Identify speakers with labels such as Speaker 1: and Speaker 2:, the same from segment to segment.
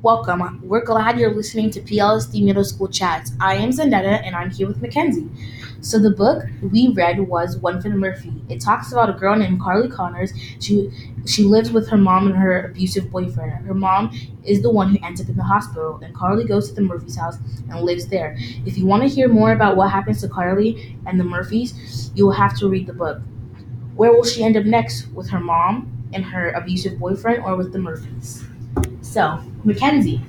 Speaker 1: Welcome. We're glad you're listening to PLSD Middle School Chats. I am Zendetta and I'm here with Mackenzie. So the book we read was One for the Murphy. It talks about a girl named Carley Connors. She she lives with her mom and her abusive boyfriend. Her mom is the one who ends up in the hospital, and Carley goes to the Murphy's house and lives there. If you want to hear more about what happens to Carley and the Murphys, you will have to read the book. Where will she end up next? With her mom and her abusive boyfriend, or with the Murphys? So, Mackenzie,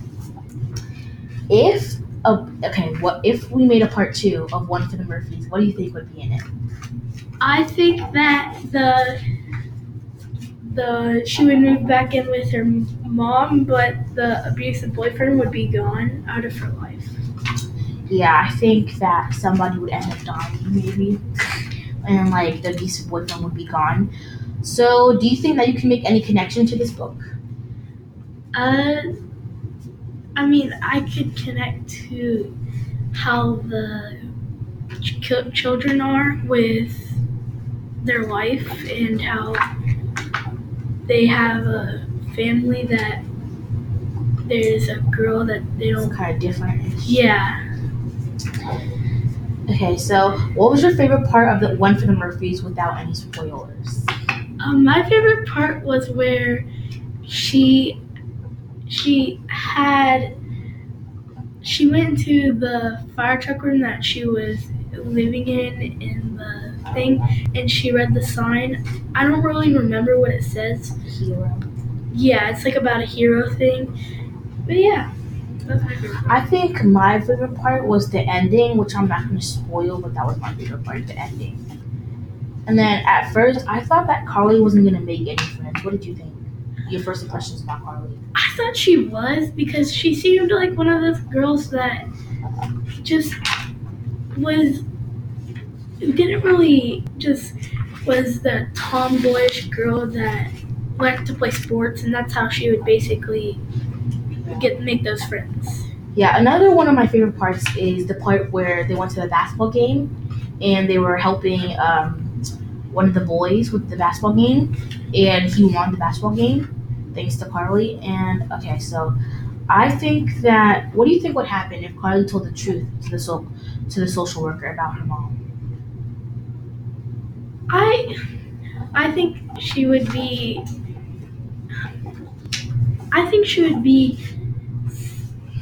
Speaker 1: if a, okay, what if we made a part two of One for the Murphys? What do you think would be in it?
Speaker 2: I think that the the she would move back in with her mom, but the abusive boyfriend would be gone out of her life.
Speaker 1: Yeah, I think that somebody would end up dying, maybe, and like the abusive boyfriend would be gone. So, do you think that you can make any connection to this book?
Speaker 2: Uh, I mean, I could connect to how the ch- children are with their life and how they have a family that there's a girl that they
Speaker 1: It's
Speaker 2: don't.
Speaker 1: kind of different.
Speaker 2: Yeah.
Speaker 1: Okay, so what was your favorite part of the One for the Murphys without any spoilers?
Speaker 2: Um, my favorite part was where she she had she went into the fire truck room that she was living in in the thing and she read the sign. I don't really remember what it says.
Speaker 1: Hero.
Speaker 2: Yeah, it's like about a hero thing. But yeah.
Speaker 1: I think my favorite part was the ending, which I'm not to spoil, but that was my favorite part, the ending. And then at first, I thought that Carley wasn't to make any friends. What did you think? Your first impressions about Carley?
Speaker 2: I thought she was because she seemed like one of those girls that just was didn't really just was the tomboyish girl that liked to play sports and that's how she would basically get make those friends.
Speaker 1: Yeah, another one of my favorite parts is the part where they went to the basketball game and they were helping um, one of the boys with the basketball game, and he won the basketball game thanks to Carley. And okay, so I think that what do you think would happen if Carley told the truth to the so, to the social worker about her mom?
Speaker 2: I I think she would be I think she would be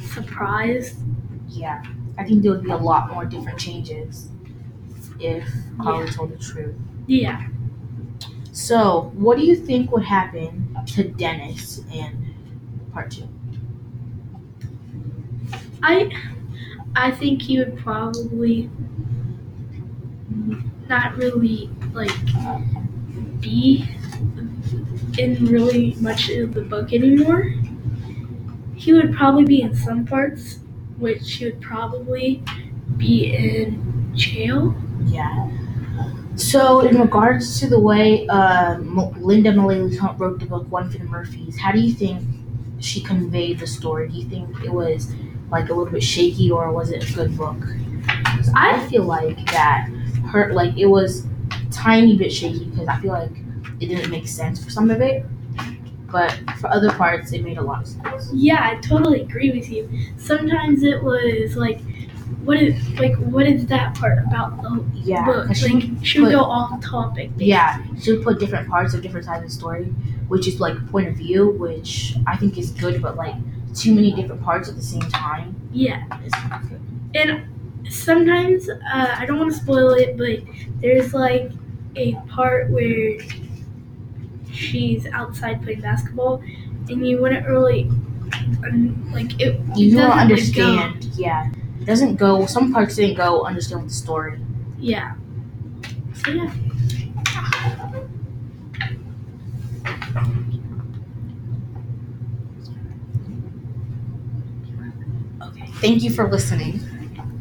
Speaker 2: surprised.
Speaker 1: Yeah, I think there would be a lot more different changes if Carley told the truth.
Speaker 2: Yeah.
Speaker 1: So, what do you think would happen to Dennis in part two?
Speaker 2: I I think he would probably not really like be in really much of the book anymore. He would probably be in some parts, which he would probably be in jail.
Speaker 1: Yeah. So, in regards to the way uh, Lynda Mullaly wrote the book One for the Murphys, how do you think she conveyed the story? Do you think it was like a little bit shaky, or was it a good book? I feel like that her like it was tiny bit shaky because I feel like it didn't make sense for some of it, but for other parts it made a lot of sense.
Speaker 2: Yeah, I totally agree with you. Sometimes it was like, what is like what is that part about the
Speaker 1: Yeah,
Speaker 2: book?
Speaker 1: she
Speaker 2: Like she would go off topic.
Speaker 1: Yeah, she would put different parts of different sides of the story, which is like point of view, which I think is good, but like too many different parts at the same time
Speaker 2: Yeah.
Speaker 1: is not good.
Speaker 2: And sometimes uh, I don't want to spoil it, but there's like a part where she's outside playing basketball, and you wouldn't really um, like it.
Speaker 1: You don't understand. Yeah, it doesn't go. Some parts didn't go understand with the story.
Speaker 2: Yeah. So yeah.
Speaker 1: Okay. Thank you for listening.